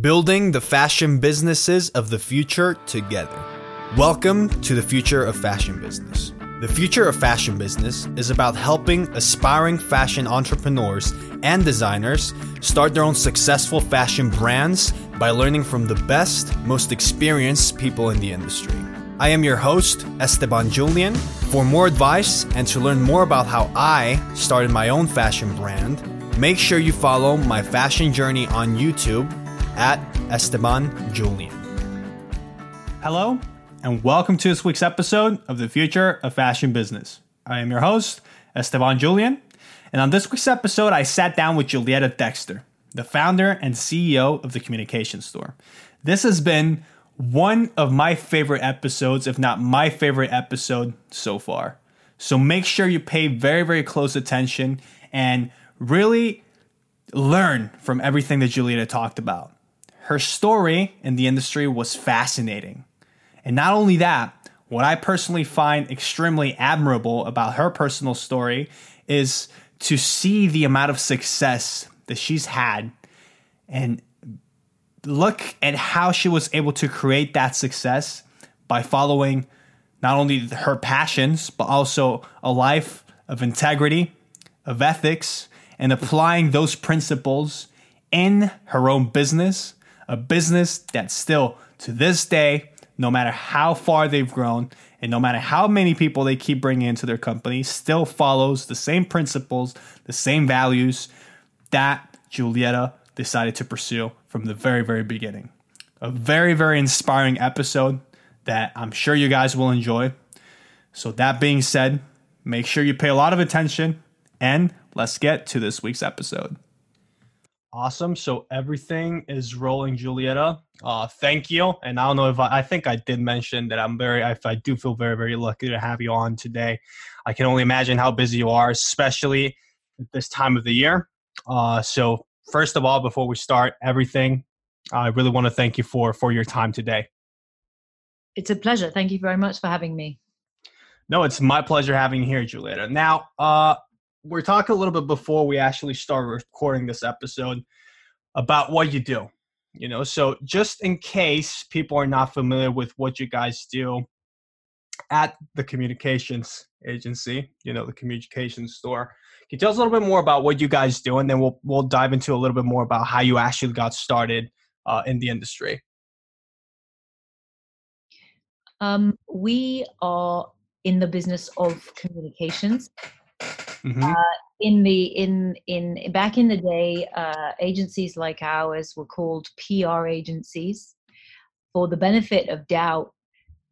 Building the fashion businesses of the future together. Welcome to the future of fashion business. The future of fashion business is about helping aspiring fashion entrepreneurs and designers start their own successful fashion brands by learning from the best, most experienced people in the industry. I am your host, Esteban Julian. For more advice and to learn more about how I started my own fashion brand, make sure you follow my fashion journey on YouTube at Esteban Julian. Hello, and welcome to this week's episode of the Future of Fashion Business. I am your host, Esteban Julian, and on this week's episode, I sat down with Julietta Dexter, the founder and CEO of the Communication Store. This has been one of my favorite episodes, if not my favorite episode so far. So make sure you pay very, very close attention and really learn from everything that Julietta talked about. Her story in the industry was fascinating. And not only that, what I personally find extremely admirable about her personal story is to see the amount of success that she's had and look at how she was able to create that success by following not only her passions, but also a life of integrity, of ethics, and applying those principles in her own business, a business that still to this day, no matter how far they've grown and no matter how many people they keep bringing into their company, still follows the same principles, the same values that Julietta decided to pursue from the very, very beginning. A very, very inspiring episode that I'm sure you guys will enjoy. So, that being said, make sure you pay a lot of attention and let's get to this week's episode. Awesome. So everything is rolling, Julietta. Uh, thank you. And I don't know if I, I think I did mention that I'm very, if I do feel very, very lucky to have you on today. I can only imagine how busy you are, especially at this time of the year. Uh, so first of all, before we start everything, I really want to thank you for for your time today. It's a pleasure. Thank you very much for having me. No, it's my pleasure having you here, Julietta. Now, uh, we're talking a little bit before we actually start recording this episode about what you do. You know, so just in case people are not familiar with what you guys do at the communications agency, you know, the communications store, can you tell us a little bit more about what you guys do, and then we'll we'll dive into a little bit more about how you actually got started uh, in the industry. Um, we are in the business of communications. Mm-hmm. Uh, in the in in back in the day, uh, agencies like ours were called PR agencies. For the benefit of doubt,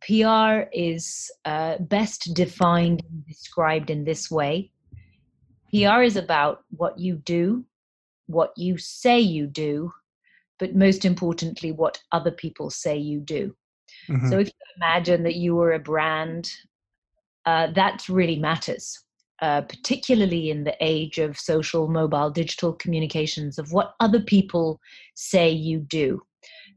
PR is uh, best defined and described in this way: PR is about what you do, what you say you do, but most importantly, what other people say you do. Mm-hmm. So if you imagine that you were a brand, uh, that really matters uh, particularly in the age of social, mobile, digital communications, of what other people say you do.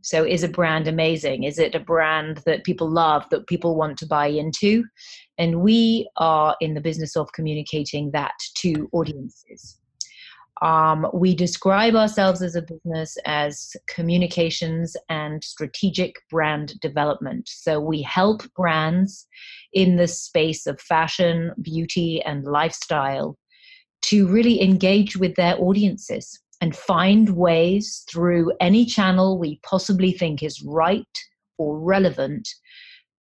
So, is a brand amazing? Is it a brand that people love, that people want to buy into? And we are in the business of communicating that to audiences. Um, we describe ourselves as a business as communications and strategic brand development. So we help brands in the space of fashion, beauty, and lifestyle to really engage with their audiences and find ways through any channel we possibly think is right or relevant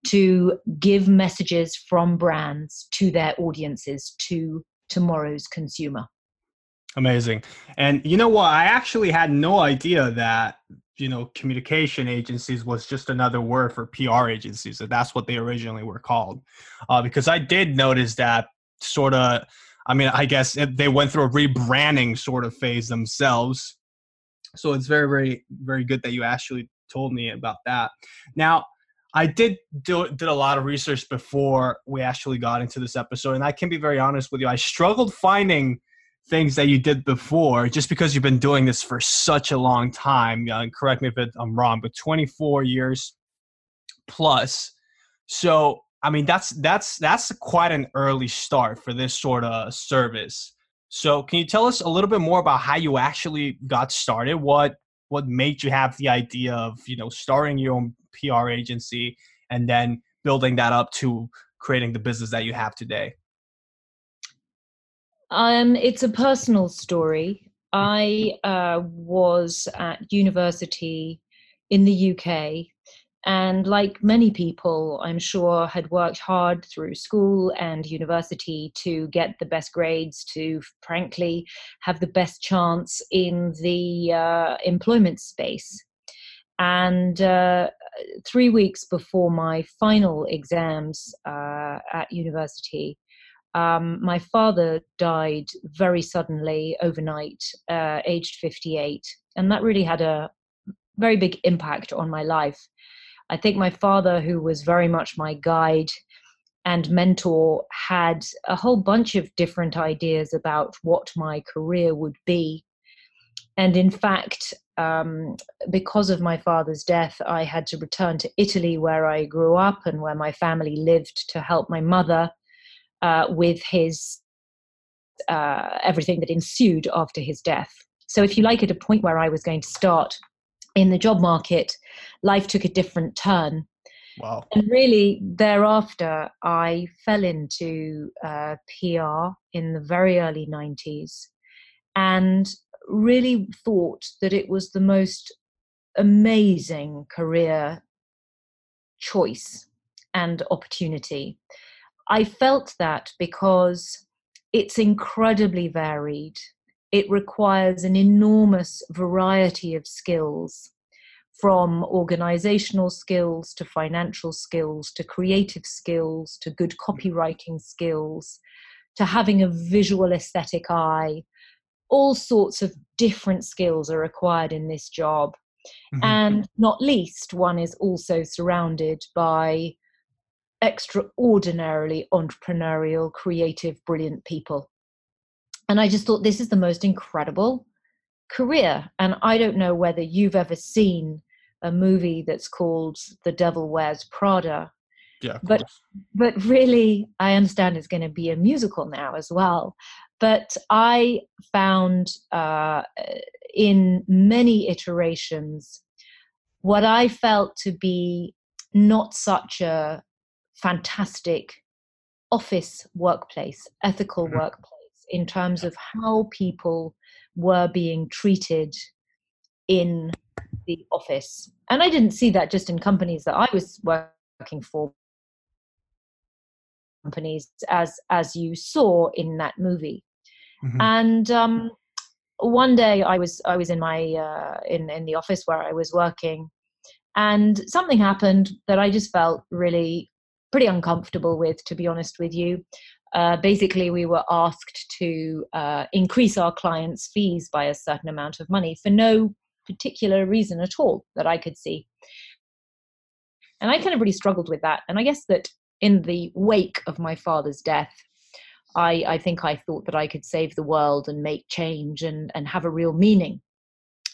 to give messages from brands to their audiences, to tomorrow's consumer. Amazing. And you know what? I actually had no idea that, you know, communication agencies was just another word for PR agencies. That that's what they originally were called. Uh, because I did notice that sort of, I mean, I guess they went through a rebranding sort of phase themselves. So it's very, very, very good that you actually told me about that. Now, I did do did a lot of research before we actually got into this episode, and I can be very honest with you. I struggled finding things that you did before just because you've been doing this for such a long time. Uh, correct me if i'm wrong but 24 years plus. So i mean that's that's that's quite an early start for this sort of service. So can you tell us a little bit more about how you actually got started? What what made you have the idea of you know starting your own PR agency and then building that up to creating the business that you have today? Um, it's a personal story. I uh, was at university in the UK and like many people i'm sure had worked hard through school and university to get the best grades to frankly have the best chance in the uh, employment space and uh, three weeks before my final exams uh, at university um, my father died very suddenly overnight uh, aged 58 and that really had a very big impact on my life I think my father, who was very much my guide and mentor, had a whole bunch of different ideas about what my career would be. And in fact, um, because of my father's death, I had to return to Italy, where I grew up and where my family lived, to help my mother uh, with his uh, everything that ensued after his death. So, if you like, at a point where I was going to start in the job market, life took a different turn. Wow. And really, thereafter, I fell into uh, PR in the very early 90s and really thought that it was the most amazing career choice and opportunity. I felt that because it's incredibly varied. It requires an enormous variety of skills from organizational skills to financial skills to creative skills to good copywriting skills to having a visual aesthetic eye. All sorts of different skills are required in this job. Mm-hmm. and not least one is also surrounded by extraordinarily entrepreneurial creative brilliant people and I just thought, this is the most incredible career. And I don't know whether you've ever seen a movie that's called The Devil Wears Prada. Yeah, but course. but really, I understand it's going to be a musical now as well. But I found uh, in many iterations what I felt to be not such a fantastic office workplace, ethical mm-hmm. workplace in terms of how people were being treated in the office. And I didn't see that just in companies that I was working for companies as as you saw in that movie. Mm-hmm. And um, one day I was I was in my uh, in in the office where I was working, and something happened that I just felt really pretty uncomfortable with, to be honest with you uh, basically we were asked to uh, increase our clients' fees by a certain amount of money for no particular reason at all that I could see. And I kind of really struggled with that. And I guess that in the wake of my father's death, I, I think I thought that I could save the world and make change and, and have a real meaning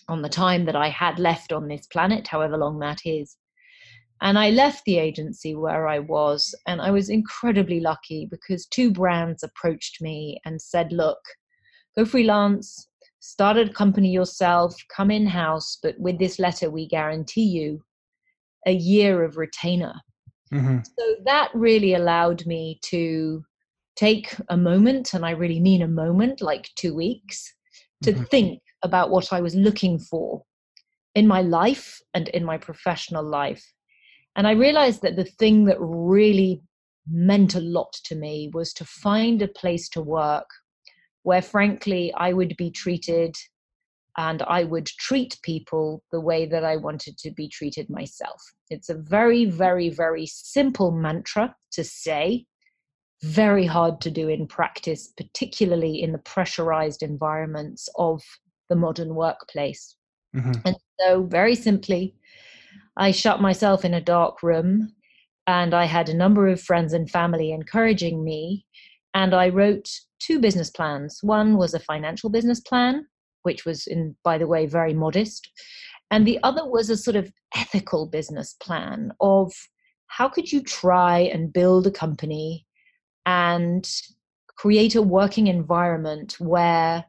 on the time that I had left on this planet, however long that is. And I left the agency where I was, and I was incredibly lucky because two brands approached me and said, Look, go freelance, start a company yourself, come in house, but with this letter, we guarantee you a year of retainer. Mm-hmm. So that really allowed me to take a moment, and I really mean a moment, like two weeks, to mm-hmm. think about what I was looking for in my life and in my professional life. And I realized that the thing that really meant a lot to me was to find a place to work where, frankly, I would be treated and I would treat people the way that I wanted to be treated myself. It's a very, very, very simple mantra to say, very hard to do in practice, particularly in the pressurized environments of the modern workplace. Mm-hmm. And so, very simply, I shut myself in a dark room and I had a number of friends and family encouraging me. And I wrote two business plans. One was a financial business plan, which was, in, by the way, very modest. And the other was a sort of ethical business plan of how could you try and build a company and create a working environment where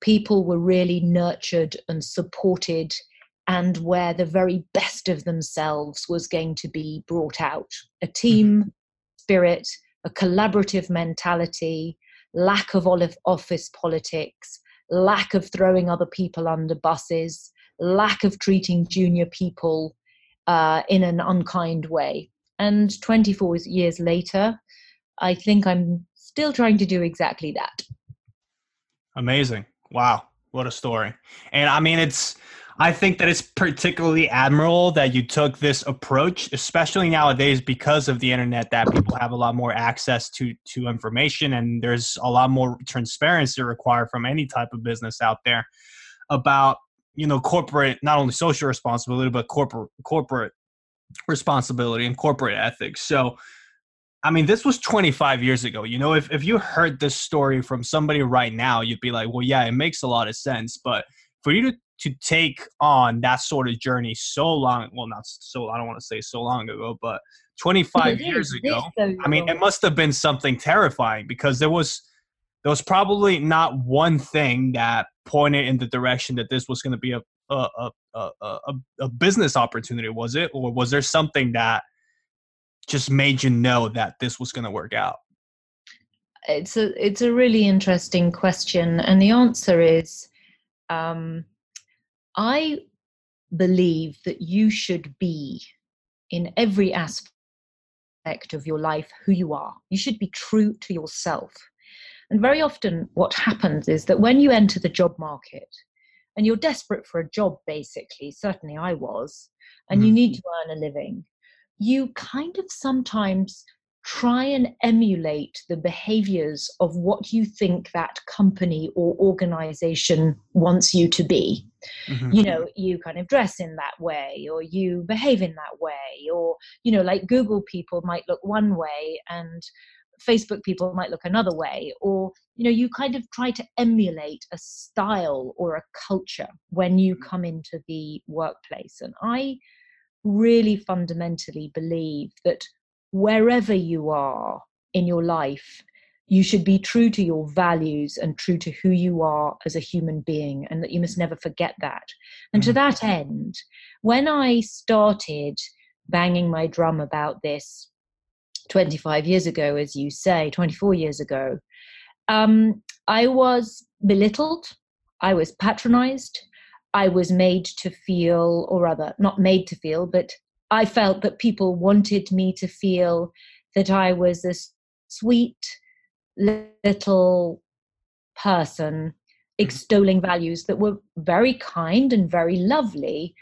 people were really nurtured and supported and where the very best of themselves was going to be brought out. A team mm-hmm. spirit, a collaborative mentality, lack of office politics, lack of throwing other people under buses, lack of treating junior people uh, in an unkind way. And 24 years later, I think I'm still trying to do exactly that. Amazing. Wow. What a story. And I mean, it's, I think that it's particularly admirable that you took this approach, especially nowadays because of the internet, that people have a lot more access to to information, and there's a lot more transparency required from any type of business out there about you know corporate not only social responsibility but corporate corporate responsibility and corporate ethics. So I mean, this was 25 years ago. You know, if, if you heard this story from somebody right now, you'd be like, well, yeah, it makes a lot of sense. But for you to, to take on that sort of journey so long, well, not so, I don't want to say so long ago, but 25 years ago, I mean, it must have been something terrifying because there was, there was probably not one thing that pointed in the direction that this was going to be a, a, a, a, a, a business opportunity, was it? Or was there something that just made you know that this was going to work out? It's a it's a really interesting question, and the answer is, um, I believe that you should be in every aspect of your life who you are. You should be true to yourself. And very often, what happens is that when you enter the job market and you're desperate for a job, basically, certainly I was, and mm. you need to earn a living, you kind of sometimes try and emulate the behaviors of what you think that company or organization wants you to be. Mm-hmm. You know, you kind of dress in that way, or you behave in that way, or, you know, like Google people might look one way and Facebook people might look another way, or, you know, you kind of try to emulate a style or a culture when you mm-hmm. come into the workplace. And I, really fundamentally believe that wherever you are in your life, you should be true to your values and true to who you are as a human being, and that you must never forget that. And mm-hmm. to that end, when I started banging my drum about this 25 years ago, as you say, 24 years ago, um, I was belittled, I was patronized, I was made to feel, or rather, not made to feel, but I felt that people wanted me to feel that I was a sweet little person mm-hmm. extolling values that were very kind and very lovely.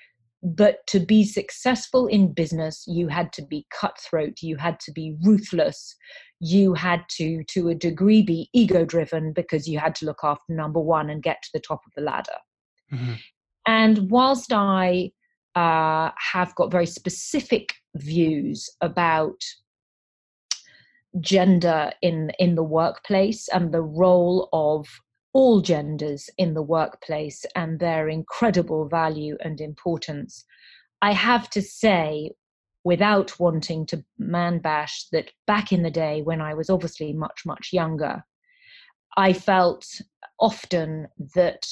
But to be successful in business, you had to be cutthroat, you had to be ruthless, you had to, to a degree, be ego driven because you had to look after number one and get to the top of the ladder. Mm-hmm. And whilst I uh, have got very specific views about gender in in the workplace and the role of all genders in the workplace and their incredible value and importance. I have to say without wanting to man bash that back in the day when i was obviously much much younger i felt often that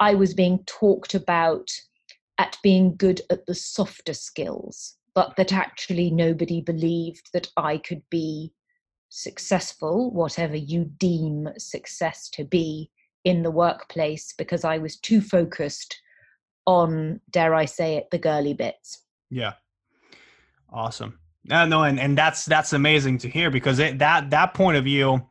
I was being talked about at being good at the softer skills, but that actually nobody believed that I could be successful, whatever you deem success to be, in the workplace because I was too focused on, dare I say it, the girly bits. Yeah. Awesome. No, no, and, and that's that's amazing to hear because it, that that point of view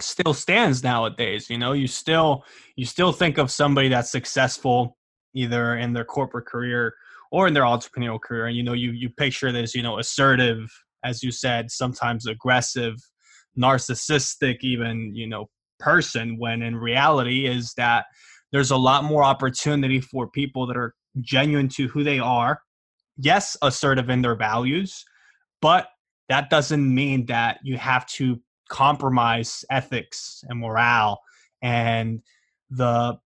still stands nowadays you know you still you still think of somebody that's successful either in their corporate career or in their entrepreneurial career. And you know you you picture this you know assertive as you said sometimes aggressive narcissistic even you know person when in reality is that there's a lot more opportunity for people that are genuine to who they are. Yes assertive in their values but that doesn't mean that you have to compromise ethics and morale and the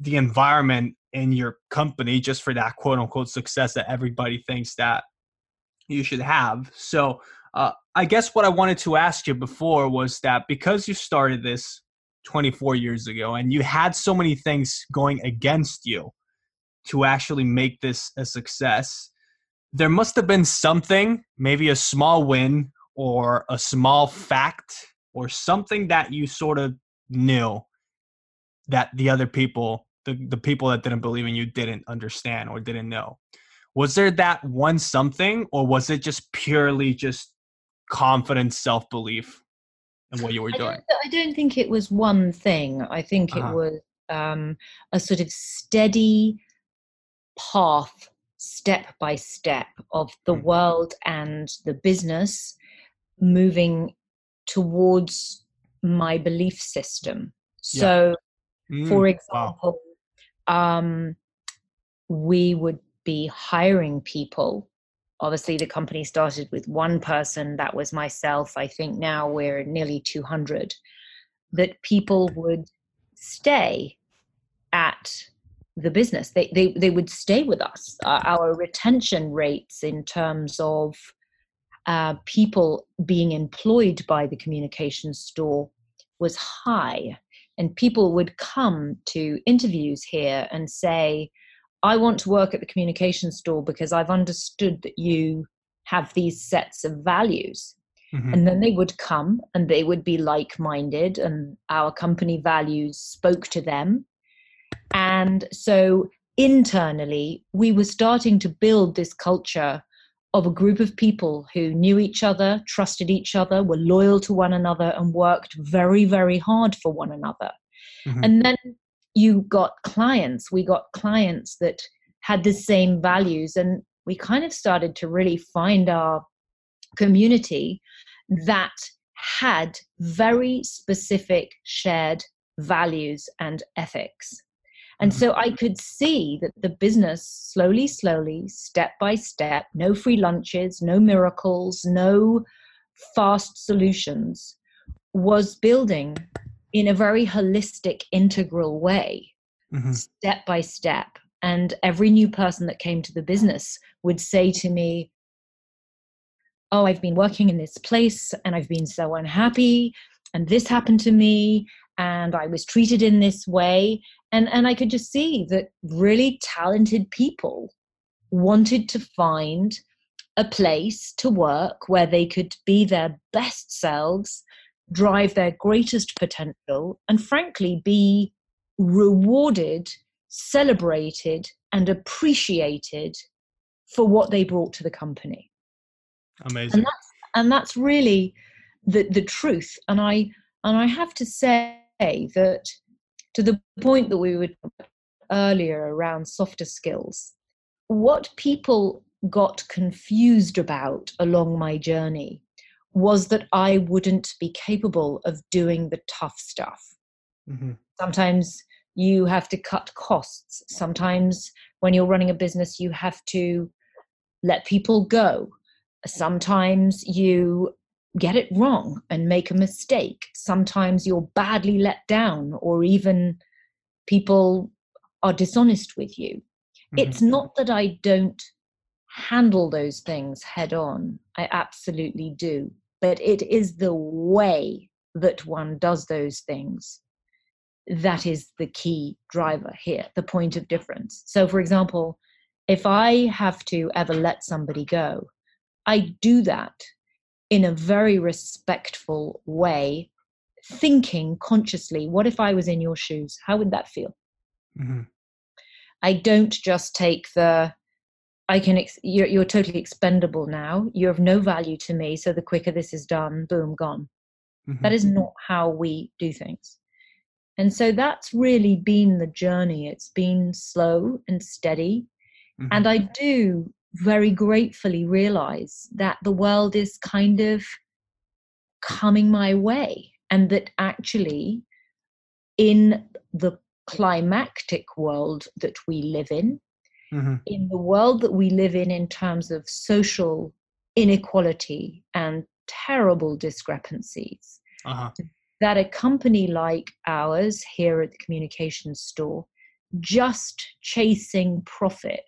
the environment in your company just for that quote unquote success that everybody thinks that you should have. So, uh, I guess what I wanted to ask you before was that because you started this 24 years ago and you had so many things going against you, to actually make this a success, there must have been something, maybe a small win or a small fact or something that you sort of knew that the other people, the, the people that didn't believe in you, didn't understand or didn't know. Was there that one something, or was it just purely just confidence, self belief in what you were I doing? Don't, I don't think it was one thing. I think uh-huh. it was um, a sort of steady path, step by step, of the mm. world and the business moving towards my belief system. So, yeah. mm, for example, wow. Um, we would be hiring people. Obviously, the company started with one person, that was myself. I think now we're nearly 200. That people would stay at the business. They, they, they would stay with us. Uh, our retention rates in terms of uh, people being employed by the communications store was high. And people would come to interviews here and say, I want to work at the communication store because I've understood that you have these sets of values. Mm-hmm. And then they would come and they would be like minded, and our company values spoke to them. And so internally, we were starting to build this culture of a group of people who knew each other, trusted each other, were loyal to one another, and worked very, very hard for one another. Mm-hmm. And then you got clients, we got clients that had the same values, and we kind of started to really find our community that had very specific shared values and ethics. And mm-hmm. so I could see that the business slowly, slowly, step by step, no free lunches, no miracles, no fast solutions, was building in a very holistic, integral way, mm-hmm. step by step. And every new person that came to the business would say to me, Oh, I've been working in this place and I've been so unhappy, and this happened to me, and I was treated in this way and and i could just see that really talented people wanted to find a place to work where they could be their best selves drive their greatest potential and frankly be rewarded celebrated and appreciated for what they brought to the company. Amazing. and that's, and that's really the the truth. And i and i have to say that to the point that we were earlier around softer skills. What people got confused about along my journey was that I wouldn't be capable of doing the tough stuff. Mm-hmm. Sometimes you have to cut costs. Sometimes when you're running a business, you have to let people go. Sometimes you get it wrong and make a mistake. Sometimes you're badly let down, or even people are dishonest with you. Mm-hmm. It's not that I don't handle those things head on, I absolutely do. But it is the way that one does those things that is the key driver here, the point of difference. So, for example, if I have to ever let somebody go, I do that in a very respectful way, thinking consciously, what if I was in your shoes? How would that feel? Mm-hmm. I don't just take the, I can, ex- you're, you're totally expendable now. You're of no value to me. So the quicker this is done, boom, gone. Mm-hmm. That is not how we do things. And so that's really been the journey. It's been slow and steady. Mm-hmm. And I do very gratefully realize that the world is kind of coming my way and that actually in the climactic world that we live in mm-hmm. in the world that we live in in terms of social inequality and terrible discrepancies uh-huh. that a company like ours here at the communications store just chasing profit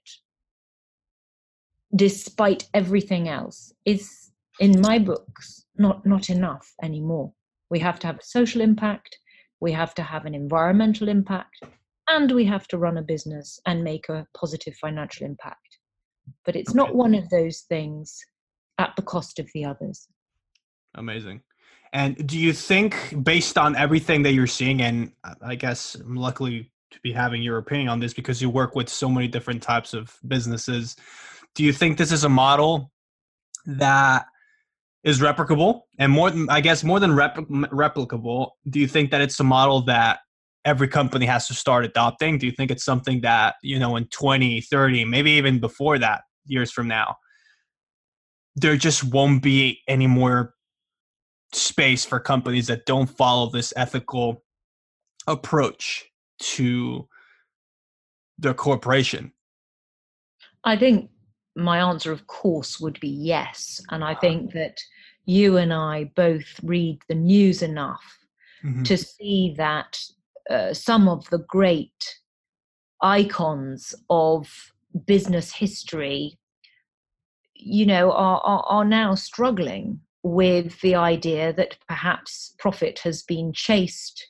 despite everything else is in my books not not enough anymore we have to have a social impact we have to have an environmental impact and we have to run a business and make a positive financial impact. But it's not one of those things at the cost of the others. Amazing. And do you think, based on everything that you're seeing, and I guess I'm luckily to be having your opinion on this because you work with so many different types of businesses, do you think this is a model that is replicable? And more than i guess more than replicable do you think that it's a model that every company has to start adopting? Do you think it's something that you know in 20 30 maybe even before that years from now there just won't be any more space for companies that don't follow this ethical approach to their corporation? I think my answer of course would be yes and i think that you and I both read the news enough mm-hmm. to see that uh, some of the great icons of business history, you know, are, are, are now struggling with the idea that perhaps profit has been chased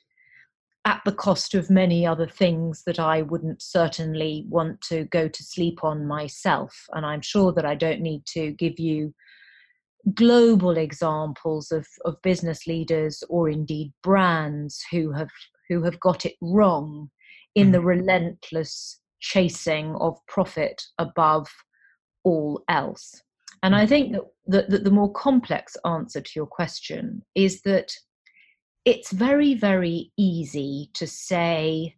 at the cost of many other things that I wouldn't certainly want to go to sleep on myself. And I'm sure that I don't need to give you global examples of, of business leaders or indeed brands who have who have got it wrong in the mm. relentless chasing of profit above all else. And I think that the, the, the more complex answer to your question is that it's very, very easy to say,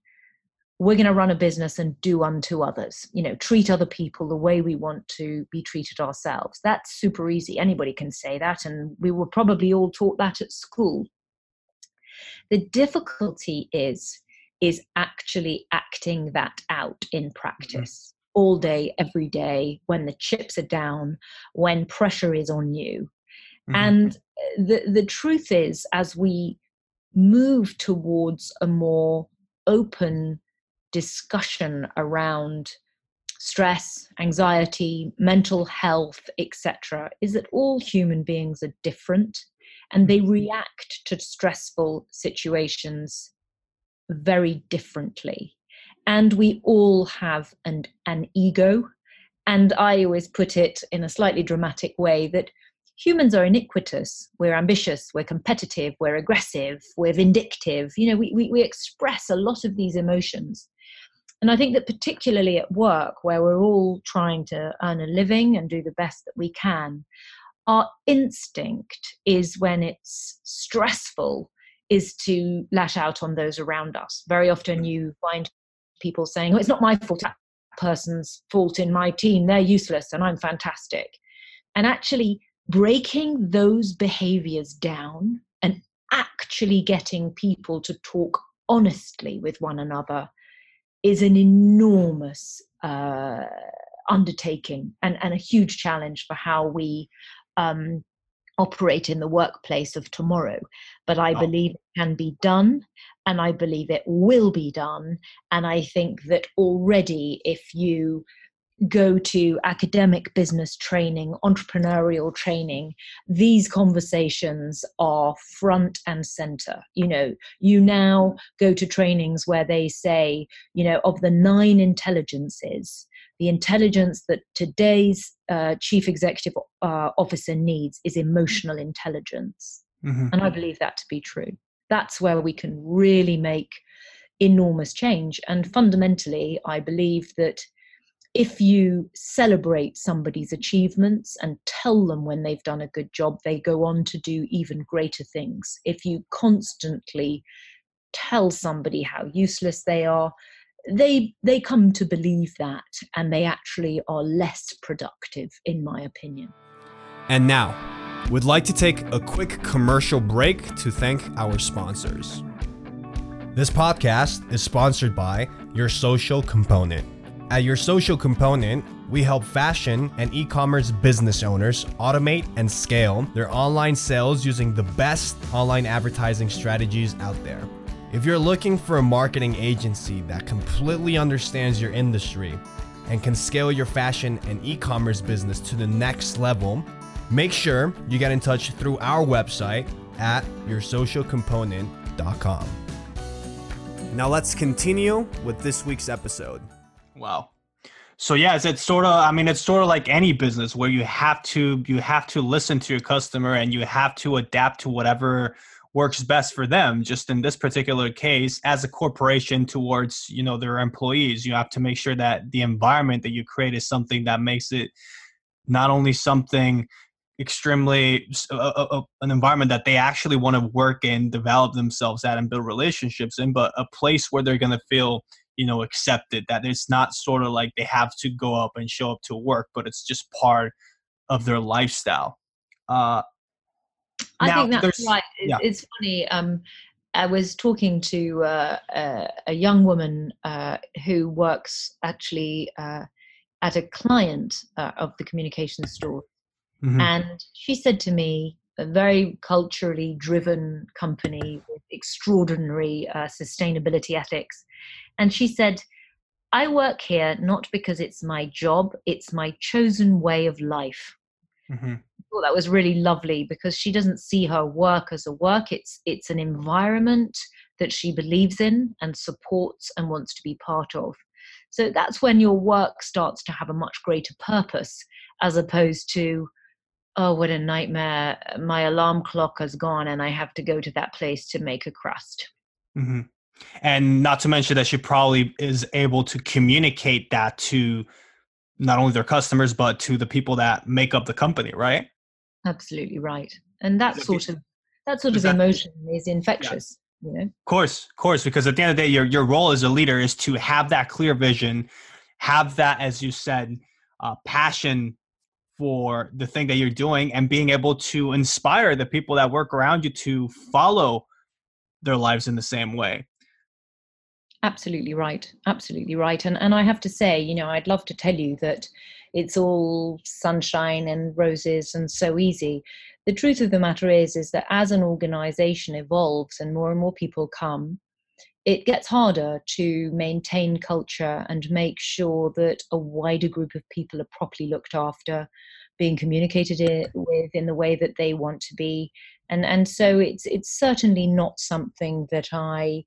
we're going to run a business and do unto others you know treat other people the way we want to be treated ourselves that's super easy anybody can say that and we were probably all taught that at school the difficulty is is actually acting that out in mm-hmm. practice mm-hmm. all day every day when the chips are down when pressure is on you mm-hmm. and the the truth is as we move towards a more open discussion around stress, anxiety, mental health, etc., is that all human beings are different and they mm-hmm. react to stressful situations very differently. And we all have an, an ego. And I always put it in a slightly dramatic way that humans are iniquitous. We're ambitious, we're competitive, we're aggressive, we're vindictive. You know, we, we, we express a lot of these emotions. And I think that particularly at work, where we're all trying to earn a living and do the best that we can, our instinct is when it's stressful is to lash out on those around us. Very often you find people saying, oh, it's not my fault, that person's fault in my team, they're useless and I'm fantastic. And actually breaking those behaviors down and actually getting people to talk honestly with one another is an enormous uh, undertaking and, and a huge challenge for how we um, operate in the workplace of tomorrow. But I oh. believe it can be done and I believe it will be done. And I think that already, if you go to academic business training, entrepreneurial training, these conversations are front and center. You know, you now go to trainings where they say, you know, of the nine intelligences, the intelligence that today's uh, chief executive uh, officer needs is emotional intelligence. Mm-hmm. And I believe that to be true. That's where we can really make enormous change. And fundamentally, I believe that if you celebrate somebody's achievements and tell them when they've done a good job, they go on to do even greater things. If you constantly tell somebody how useless they are, they they come to believe that and they actually are less productive in my opinion. And now, we'd like to take a quick commercial break to thank our sponsors. This podcast is sponsored by Your Social Component at your social component, we help fashion and e commerce business owners automate and scale their online sales using the best online advertising strategies out there. If you're looking for a marketing agency that completely understands your industry and can scale your fashion and e commerce business to the next level, make sure you get in touch through our website at yoursocialcomponent.com. Now let's continue with this week's episode. Wow. So yes, it's sort of I mean it's sort of like any business where you have to you have to listen to your customer and you have to adapt to whatever works best for them just in this particular case as a corporation towards you know their employees you have to make sure that the environment that you create is something that makes it not only something extremely an environment that they actually want to work in develop themselves at and build relationships in but a place where they're going to feel you know accepted that it's not sort of like they have to go up and show up to work but it's just part of their lifestyle uh I think that's right. It, yeah. It's funny. Um, I was talking to uh, a, a, young woman uh, who works actually uh, at a client uh, of the communication store, mm-hmm. and she said to me, "A very culturally driven company with extraordinary uh, sustainability ethics," and she said. I work here not because it's my job, it's my chosen way of life. Mm-hmm thought that was really lovely because she doesn't see her work as a work. It's it's an environment that she believes in and supports and wants to be part of. So that's when your work starts to have a much greater purpose as opposed to, oh, what a nightmare. My alarm clock has gone and I have to go to that place to make a crust. Mm-hmm. And not to mention that she probably is able to communicate that to not only their customers, but to the people that make up the company, right? Absolutely right. And that sort of that sort of emotion is infectious. Yeah. You know? Of course, of course, because at the end of the day, your your role as a leader is to have that clear vision, have that, as you said, uh, passion for the thing that you're doing, and being able to inspire the people that work around you to follow their lives in the same way. Absolutely right. Absolutely right. And and I have to say, you know, I'd love to tell you that it's all sunshine and roses and so easy. The truth of the matter is is that as an organization evolves and more and more people come, it gets harder to maintain culture and make sure that a wider group of people are properly looked after, being communicated with in the way that they want to be. And and so it's it's certainly not something that I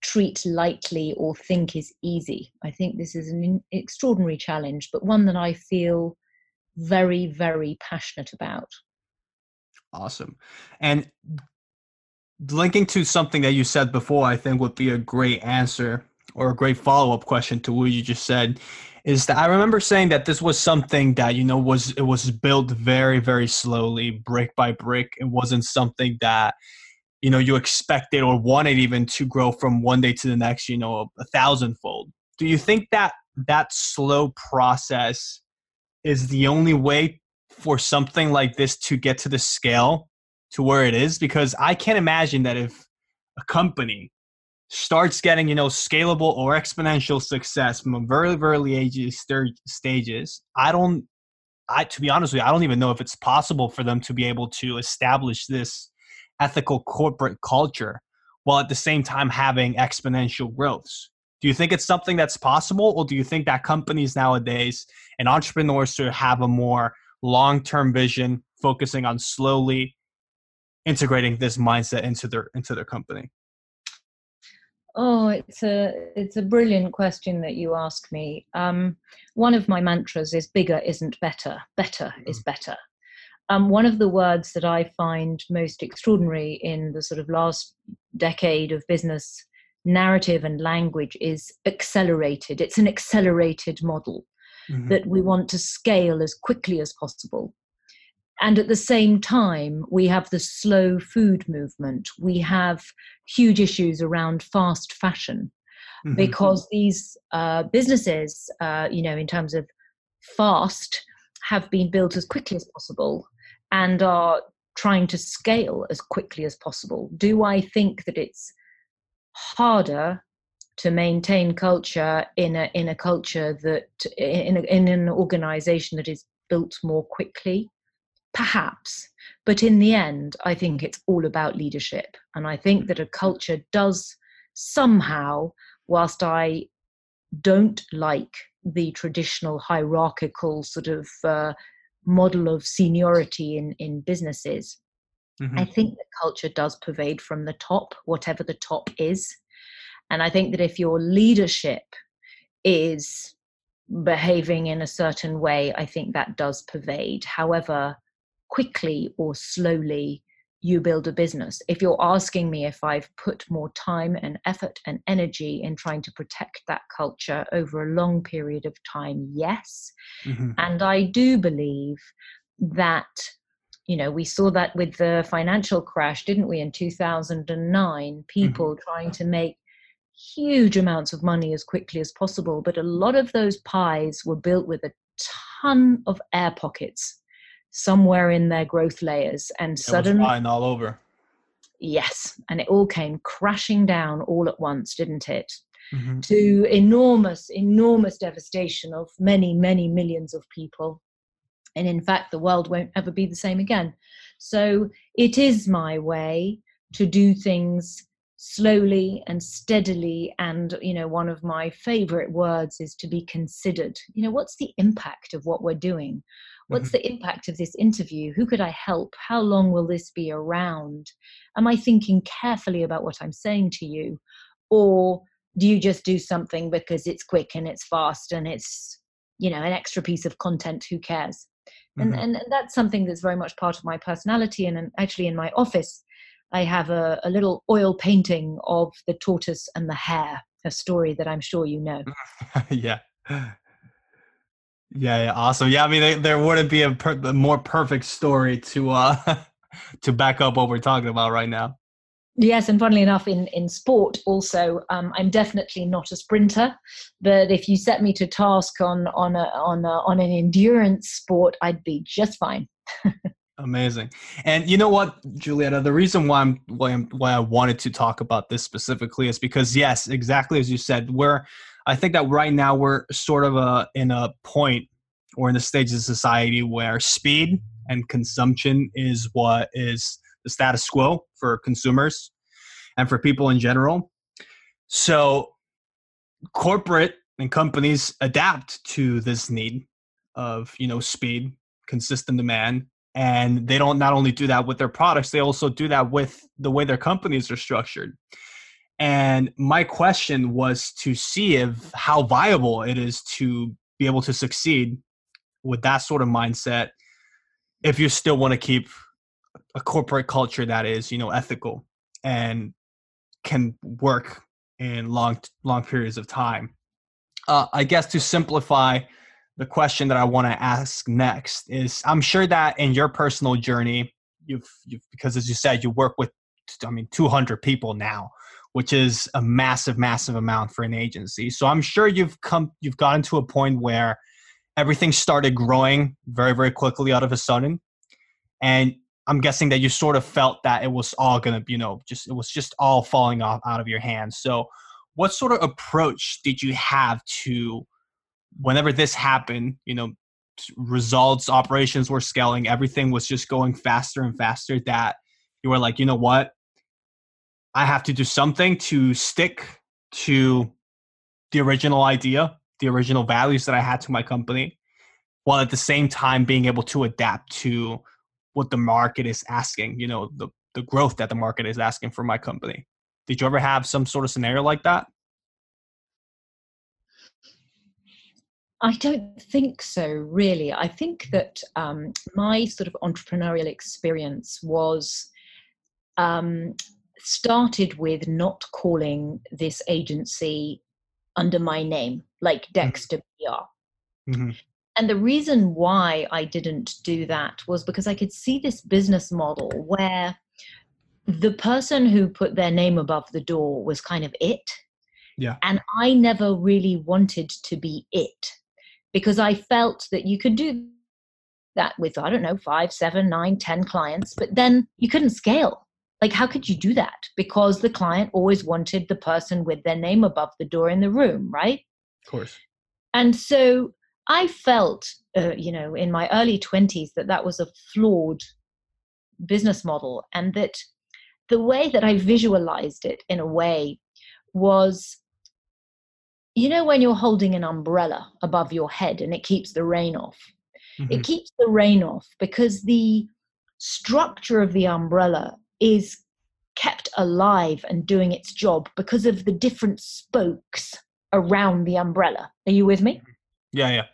treat lightly or think is easy. I think this is an extraordinary challenge, but one that I feel very, very passionate about. Awesome. And linking to something that you said before, I think would be a great answer or a great follow up question to what you just said is that I remember saying that this was something that you know was it was built very very slowly brick by brick. It wasn't something that you know you expected or wanted even to grow from one day to the next you know a, thousandfold. Do you think that that slow process is the only way for something like this to get to the scale to where it is because i can't imagine that if a company starts getting you know scalable or exponential success from a very very early ages stages i don't i to be honest with you i don't even know if it's possible for them to be able to establish this ethical corporate culture while at the same time having exponential growths. Do you think it's something that's possible, or do you think that companies nowadays and entrepreneurs should have a more long term vision, focusing on slowly integrating this mindset into their into their company? Oh, it's a it's a brilliant question that you ask me. Um, one of my mantras is "bigger isn't better. Better is mm. better." Um, one of the words that I find most extraordinary in the sort of last decade of business narrative and language is accelerated. It's an accelerated model mm-hmm. that we want to scale as quickly as possible. And at the same time, we have the slow food movement. We have huge issues around fast fashion mm-hmm. because these uh, businesses, uh, you know, in terms of fast, have been built as quickly as possible and are trying to scale as quickly as possible. Do I think that it's harder to maintain culture in a in a culture that in a, in an organization that is built more quickly? Perhaps, but in the end, I think it's all about leadership, and I think that a culture does somehow, whilst I don't like the traditional hierarchical sort of uh, model of seniority in, in businesses. Mm-hmm. I think that culture does pervade from the top, whatever the top is. And I think that if your leadership is behaving in a certain way, I think that does pervade. However, quickly or slowly, you build a business. If you're asking me if I've put more time and effort and energy in trying to protect that culture over a long period of time, yes. Mm-hmm. And I do believe that, you know, we saw that with the financial crash, didn't we, in 2009? People mm-hmm. trying to make huge amounts of money as quickly as possible. But a lot of those pies were built with a ton of air pockets somewhere in their growth layers and suddenly all over. Yes and it all came crashing down all at once didn't it? Mm-hmm. to enormous enormous devastation of many many millions of people. And in fact the world won't ever be the same again. So it is my way to do things slowly and steadily and you know one of my favorite words is to be considered you know what's the impact of what we're doing What's mm-hmm. the impact of this interview? Who could I help? How long will this be around? Am I thinking carefully about what I'm saying to you? Or do you just do something because it's quick and it's fast and it's, you know, an extra piece of content? Who cares? Mm-hmm. And, and that's something that's very much part of my personality. And actually, in my office, I have a, a little oil painting of the tortoise and the hare, a story that I'm sure you know. yeah. Yeah, yeah, awesome. Yeah, I mean, there, there wouldn't be a, per- a, more perfect story to uh to back up what we're talking about right now. Yes, and funnily enough, in in sport also, um, I'm definitely not a sprinter. But if you set me to task on on a, on a, on an endurance sport, I'd be just fine. Amazing. And you know what, Julietta, the reason why I'm, why I'm why I wanted to talk about this specifically is because yes, exactly as you said, we're I think that right now we're sort of a, in a point or in the stage of society where speed and consumption is what is the status quo for consumers and for people in general. So corporate and companies adapt to this need of, you know, speed, consistent demand, and they don't not only do that with their products, they also do that with the way their companies are structured. And my question was to see if how viable it is to be able to succeed with that sort of mindset if you still want to keep a corporate culture that is, you know, ethical and can work in long long periods of time. Uh, I guess to simplify the question that I want to ask next is I'm sure that in your personal journey, you've, you've because as you said, you work with I mean 200 people now which is a massive, massive amount for an agency. So I'm sure you've come, you've gotten to a point where everything started growing very, very quickly out of a sudden, and I'm guessing that you sort of felt that it was all gonna, you know, just it was just all falling off out of your hands. So, what sort of approach did you have to, whenever this happened, you know, results, operations were scaling, everything was just going faster and faster. That you were like, you know what, I have to do something to stick to the original idea, the original values that I had to my company, while at the same time being able to adapt to what the market is asking, you know, the, the growth that the market is asking for my company. Did you ever have some sort of scenario like that? I don't think so, really. I think that um, my sort of entrepreneurial experience was um, started with not calling this agency under my name, like mm-hmm. Dexter PR. Mm-hmm. And the reason why I didn't do that was because I could see this business model where the person who put their name above the door was kind of it. Yeah. And I never really wanted to be it because I felt that you could do that with, I don't know, five, seven, nine, ten clients, but then you couldn't scale. Like how could you do that? Because the client always wanted the person with their name above the door in the room right? Of course. And so i felt uh, you know in my early 20s that that was a flawed business model and that the way that i visualized it in a way was you know when you're holding an umbrella above your head and it keeps the rain off mm-hmm. it keeps the rain off because the structure of the umbrella is kept alive and doing its job because of the different spokes around the umbrella. Are you with me? Yeah, yeah.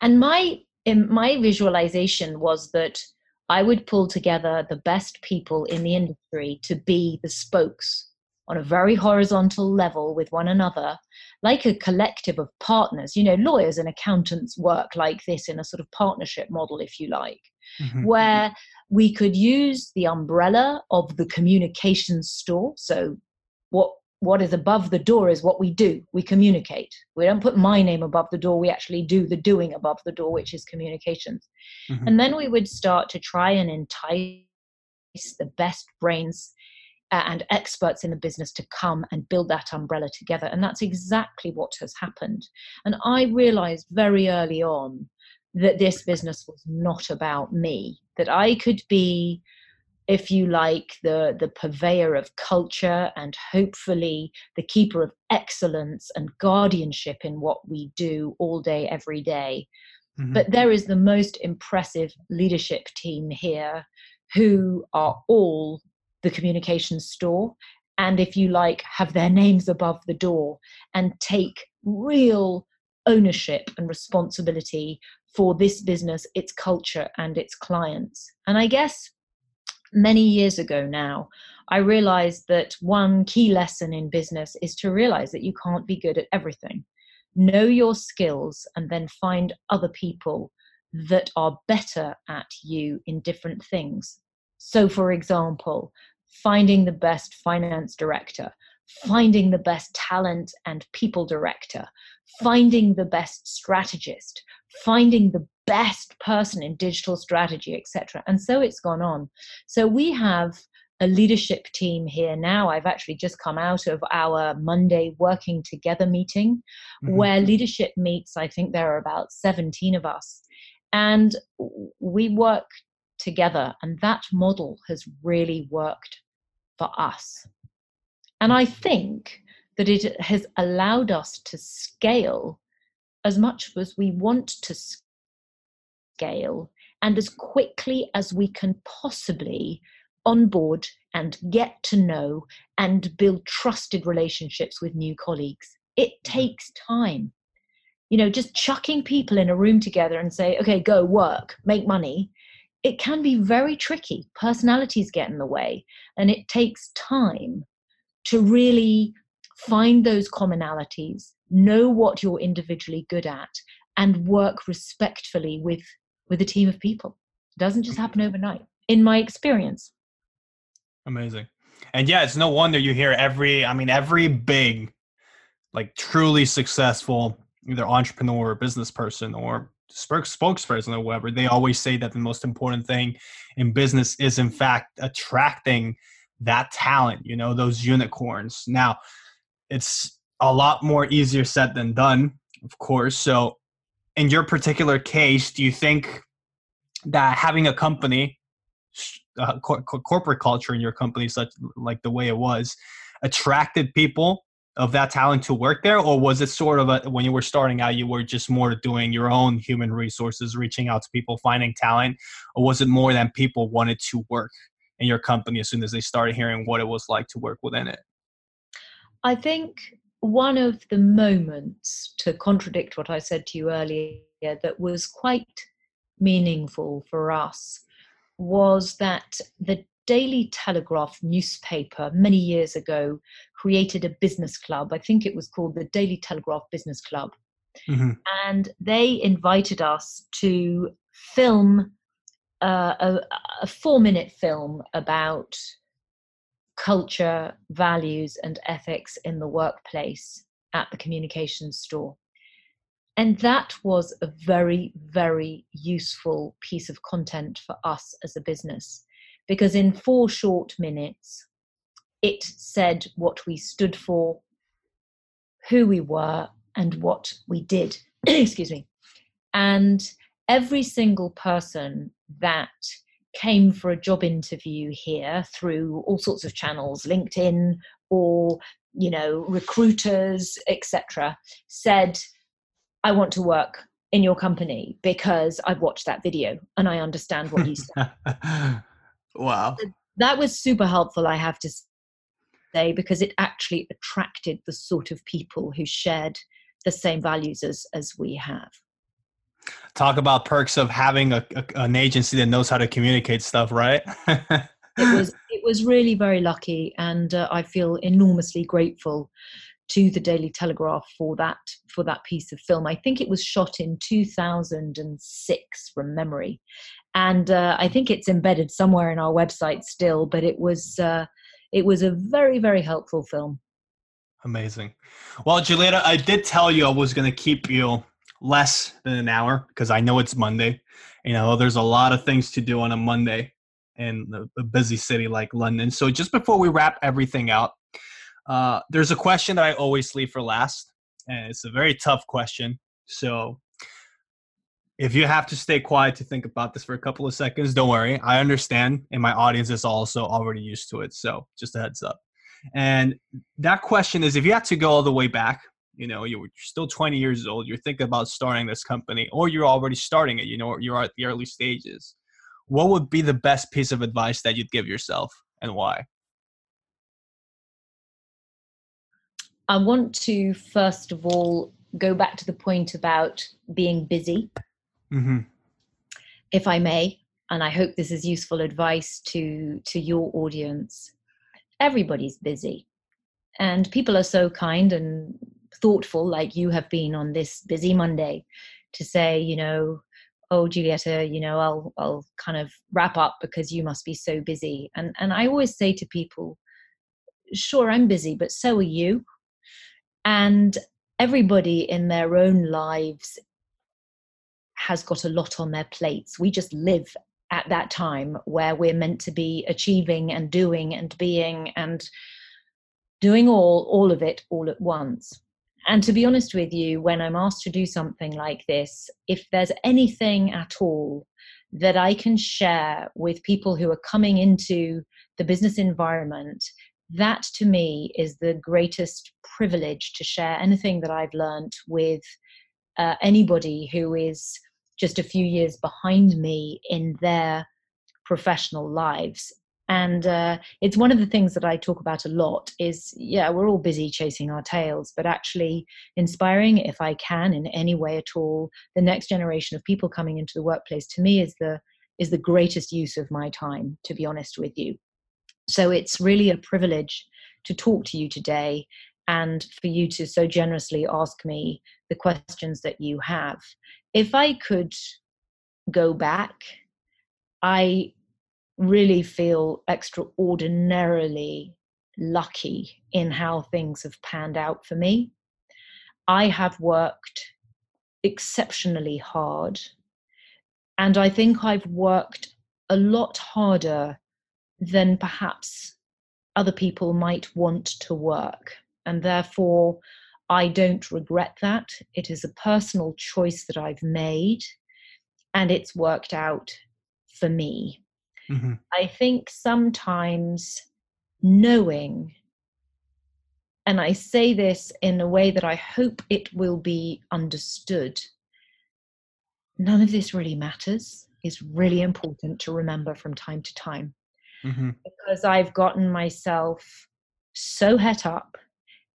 And my in my visualization was that I would pull together the best people in the industry to be the spokes on a very horizontal level with one another, like a collective of partners. You know, lawyers and accountants work like this in a sort of partnership model, if you like, mm-hmm. where we could use the umbrella of the communications store. So, what what is above the door is what we do. We communicate. We don't put my name above the door. We actually do the doing above the door, which is communications. Mm-hmm. And then we would start to try and entice the best brains and experts in the business to come and build that umbrella together. And that's exactly what has happened. And I realized very early on that this business was not about me, that I could be if you like, the, the purveyor of culture and hopefully the keeper of excellence and guardianship in what we do all day, every day. Mm-hmm. But there is the most impressive leadership team here who are all the communication store. And if you like, have their names above the door and take real ownership and responsibility for this business, its culture, and its clients. And I guess many years ago now, I realized that one key lesson in business is to realize that you can't be good at everything. Know your skills and then find other people that are better at you in different things. So, for example, finding the best finance director, finding the best talent and people director, finding the best strategist, finding the best person in digital strategy, etc. And so it's gone on. So we have a leadership team here now. I've actually just come out of our Monday working together meeting mm-hmm. where leadership meets. I think there are about 17 of us. And we work together, and that model has really worked for us. And I think that it has allowed us to scale as much as we want to scale and as quickly as we can possibly onboard and get to know and build trusted relationships with new colleagues. It mm-hmm. takes time. You know, just chucking people in a room together and say, okay, go work, make money, it can be very tricky. Personalities get in the way, and it takes time to really find those commonalities, know what you're individually good at, and work respectfully with with a team of people. It doesn't just happen overnight, in my experience. Amazing. And yeah, it's no wonder you hear every, I mean, every big, like truly successful either entrepreneur or business person or spokesperson or whatever, they always say that the most important thing in business is, in fact, attracting that talent, you know, those unicorns. Now, it's a lot more easier said than done, of course. So, in your particular case, do you think that having a company, uh, cor- corporate culture in your company, such like the way it was, attracted people of that talent to work there, or was it sort of a, when you were starting out, you were just more doing your own human resources, reaching out to people, finding talent, or was it more than people wanted to work in your company as soon as they started hearing what it was like to work within it? I think one of the moments, to contradict what I said to you earlier, that was quite meaningful for us was that the Daily Telegraph newspaper many years ago created a business club. I think it was called the Daily Telegraph Business Club. Mm-hmm. And they invited us to film uh, a, a four minute film about culture, values, and ethics in the workplace at the communications store. And that was a very, very useful piece of content for us as a business because in four short minutes, it said what we stood for, who we were, and what we did. Excuse me. And every single person that came for a job interview here through all sorts of channels linkedin or you know recruiters etc said i want to work in your company because i've watched that video and i understand what you said wow that was super helpful, I have to say, because it actually attracted the sort of people who shared the same values as as we have. Talk about perks of having a, a an agency that knows how to communicate stuff, right? it was it was really very lucky, and uh, I feel enormously grateful to the Daily Telegraph for that for that piece of film. I think it was shot in 2006 from memory, and uh, I think it's embedded somewhere in our website still. But it was uh, it was a very very helpful film. Amazing. Well, Julietta, I did tell you I was going to keep you less than an hour because I know it's Monday. You know, there's a lot of things to do on a Monday in a busy city like London. So just before we wrap everything out, uh, there's a question that I always leave for last, and it's a very tough question. So if you have to stay quiet to think about this for a couple of seconds, don't worry. I understand, and my audience is also already used to it. So just a heads up. And that question is if you had to go all the way back, you know, you're still 20 years old, you're thinking about starting this company, or you're already starting it, you know, you're at the early stages. What would be the best piece of advice that you'd give yourself and why? I want to first of all go back to the point about being busy, mm-hmm. if I may, and I hope this is useful advice to to your audience. Everybody's busy, and people are so kind and thoughtful, like you have been on this busy Monday, to say, you know, oh Julietta, you know, I'll I'll kind of wrap up because you must be so busy. And and I always say to people, sure, I'm busy, but so are you and everybody in their own lives has got a lot on their plates. We just live at that time where we're meant to be achieving and doing and being and doing all all of it all at once. And to be honest with you, when I'm asked to do something like this, if there's anything at all that I can share with people who are coming into the business environment that to me is the greatest privilege to share anything that I've learned with uh, anybody who is just a few years behind me in their professional lives and uh, it's one of the things that i talk about a lot is yeah we're all busy chasing our tails but actually inspiring if i can in any way at all the next generation of people coming into the workplace to me is the is the greatest use of my time to be honest with you so it's really a privilege to talk to you today and for you to so generously ask me the questions that you have. If I could go back, I really feel extraordinarily lucky in how things have panned out for me. I have worked exceptionally hard, and I think I've worked a lot harder than perhaps other people might want to work. And therefore, I don't regret that. It is a personal choice that I've made, and it's worked out for me. Mm-hmm. I think sometimes knowing, and I say this in a way that I hope it will be understood, none of this really matters is really important to remember from time to time mm-hmm. because I've gotten myself so het up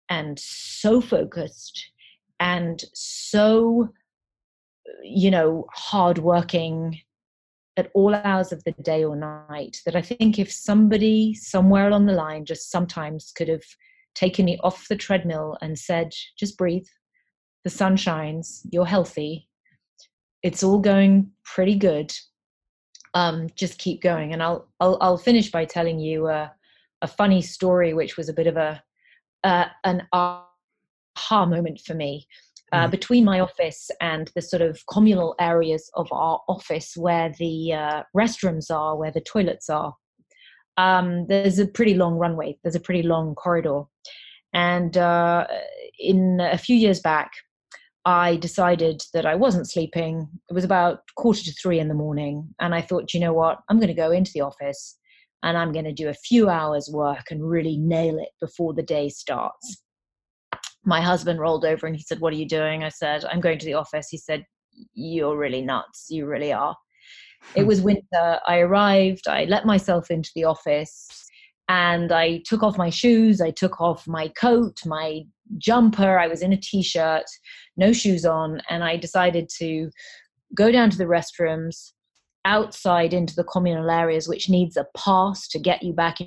and so focused and so you know hardworking at all hours of the day or night that I think if somebody somewhere along the line just sometimes could have taken me off the treadmill and said, just breathe, the sun shines, you're healthy, it's all going pretty good. Um, just keep going. And I'll, I'll, I'll finish by telling you a, a funny story, which was a bit of a, uh, an aha moment for me. Uh, mm. between my office and the sort of communal areas of our office where the uh, restrooms are, where the toilets are, um, there's a pretty long runway, there's a pretty long corridor. And uh, in a few years back, I decided that I wasn't sleeping. It was about quarter to three in the morning. And I thought, you know what? I'm going to go into the office and I'm going to do a few hours work and really nail it before the day starts. My husband rolled over and he said, What are you doing? I said, I'm going to the office. He said, You're really nuts. You really are. It hmm. was winter. I arrived, I let myself into the office, and I took off my shoes, I took off my coat, my jumper, I was in a t shirt, no shoes on, and I decided to go down to the restrooms outside into the communal areas, which needs a pass to get you back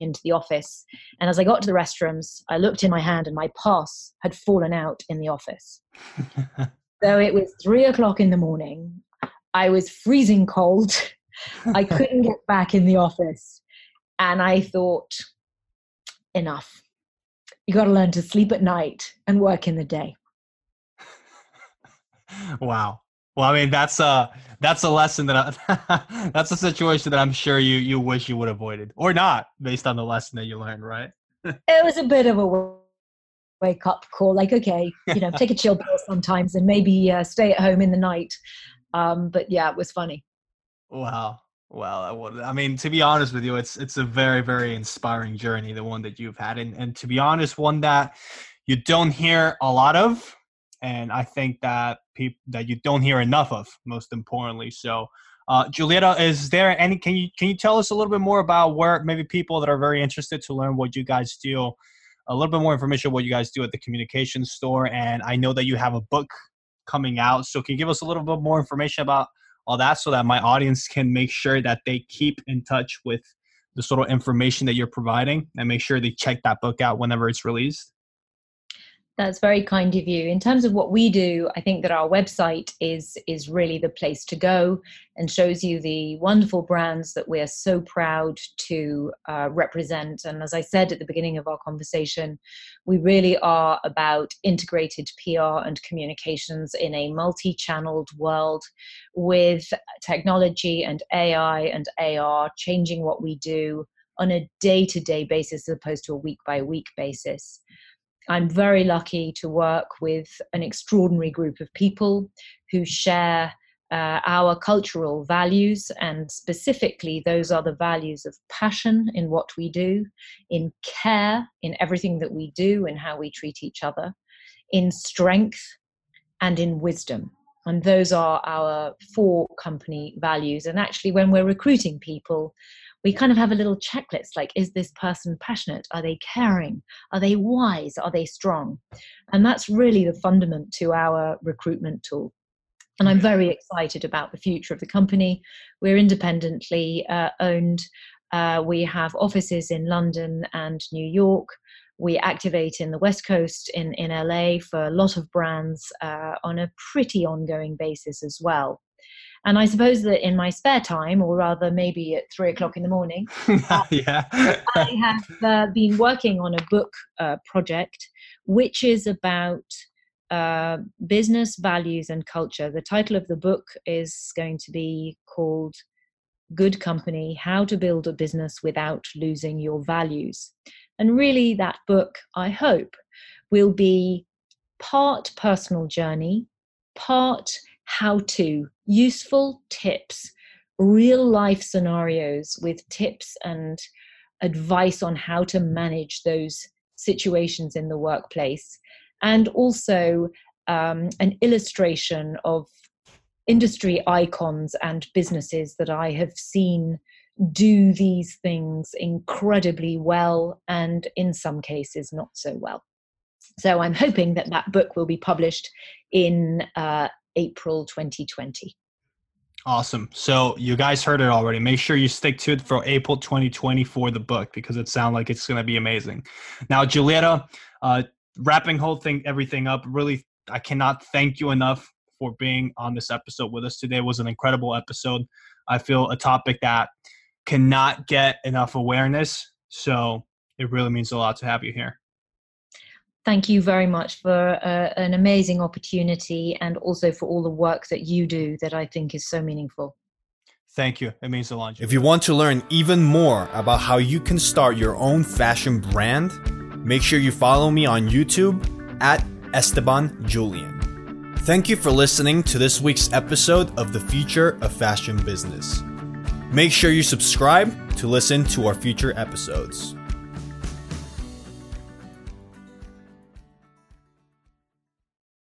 into the office. And as I got to the restrooms, I looked in my hand and my pass had fallen out in the office. so it was three o'clock in the morning. I was freezing cold. I couldn't get back in the office. And I thought, enough. You got to learn to sleep at night and work in the day. wow. Well, I mean, that's a that's a lesson that I, that's a situation that I'm sure you you wish you would have avoided or not, based on the lesson that you learned, right? it was a bit of a wake up call. Like, okay, you know, take a chill pill sometimes, and maybe uh, stay at home in the night. Um, but yeah, it was funny. Wow. Well, I mean, to be honest with you, it's it's a very very inspiring journey, the one that you've had, and and to be honest, one that you don't hear a lot of, and I think that people that you don't hear enough of, most importantly. So, uh, Julietta, is there any? Can you can you tell us a little bit more about where maybe people that are very interested to learn what you guys do, a little bit more information what you guys do at the communication store, and I know that you have a book coming out. So, can you give us a little bit more information about all that so that my audience can make sure that they keep in touch with the sort of information that you're providing and make sure they check that book out whenever it's released? That's very kind of you. In terms of what we do, I think that our website is is really the place to go and shows you the wonderful brands that we're so proud to uh, represent. And as I said at the beginning of our conversation, we really are about integrated PR and communications in a multi-channeled world with technology and AI and AR changing what we do on a day-to-day basis as opposed to a week by week basis. I'm very lucky to work with an extraordinary group of people who share uh, our cultural values, and specifically, those are the values of passion in what we do, in care in everything that we do and how we treat each other, in strength, and in wisdom. And those are our four company values. And actually, when we're recruiting people, we kind of have a little checklist like is this person passionate? Are they caring? Are they wise? Are they strong? And that's really the fundament to our recruitment tool. And i'm very excited about the future of the company. We're independently uh, owned. Uh, we have offices in london and new york. We activate in the west coast in, in la for a lot of brands uh, on a pretty ongoing basis as well and I suppose that in my spare time, or rather maybe at three o'clock in the morning, yeah. I have uh, been working on a book uh, project which is about uh, business values and culture. The title of the book is going to be called Good Company How to Build a Business Without Losing Your Values. And really, that book, I hope, will be part personal journey, part how to useful tips, real life scenarios with tips and advice on how to manage those situations in the workplace, and also um, an illustration of industry icons and businesses that I have seen do these things incredibly well and in some cases not so well. So I'm hoping that that book will be published in uh, April 2020. Awesome. So you guys heard it already. Make sure you stick to it for April 2020 for the book because it sounds like it's going to be amazing. Now, Julietta, uh, wrapping whole thing, everything up. Really, I cannot thank you enough for being on this episode with us today. It was an incredible episode. I feel a topic that cannot get enough awareness. So it really means a lot to have you here thank you very much for uh, an amazing opportunity and also for all the work that you do that I think is so meaningful. Thank you. It means a lot. If you want to learn even more about how you can start your own fashion brand, make sure you follow me on YouTube at Esteban Julian. Thank you for listening to this week's episode of The Future of Fashion Business. Make sure you subscribe to listen to our future episodes.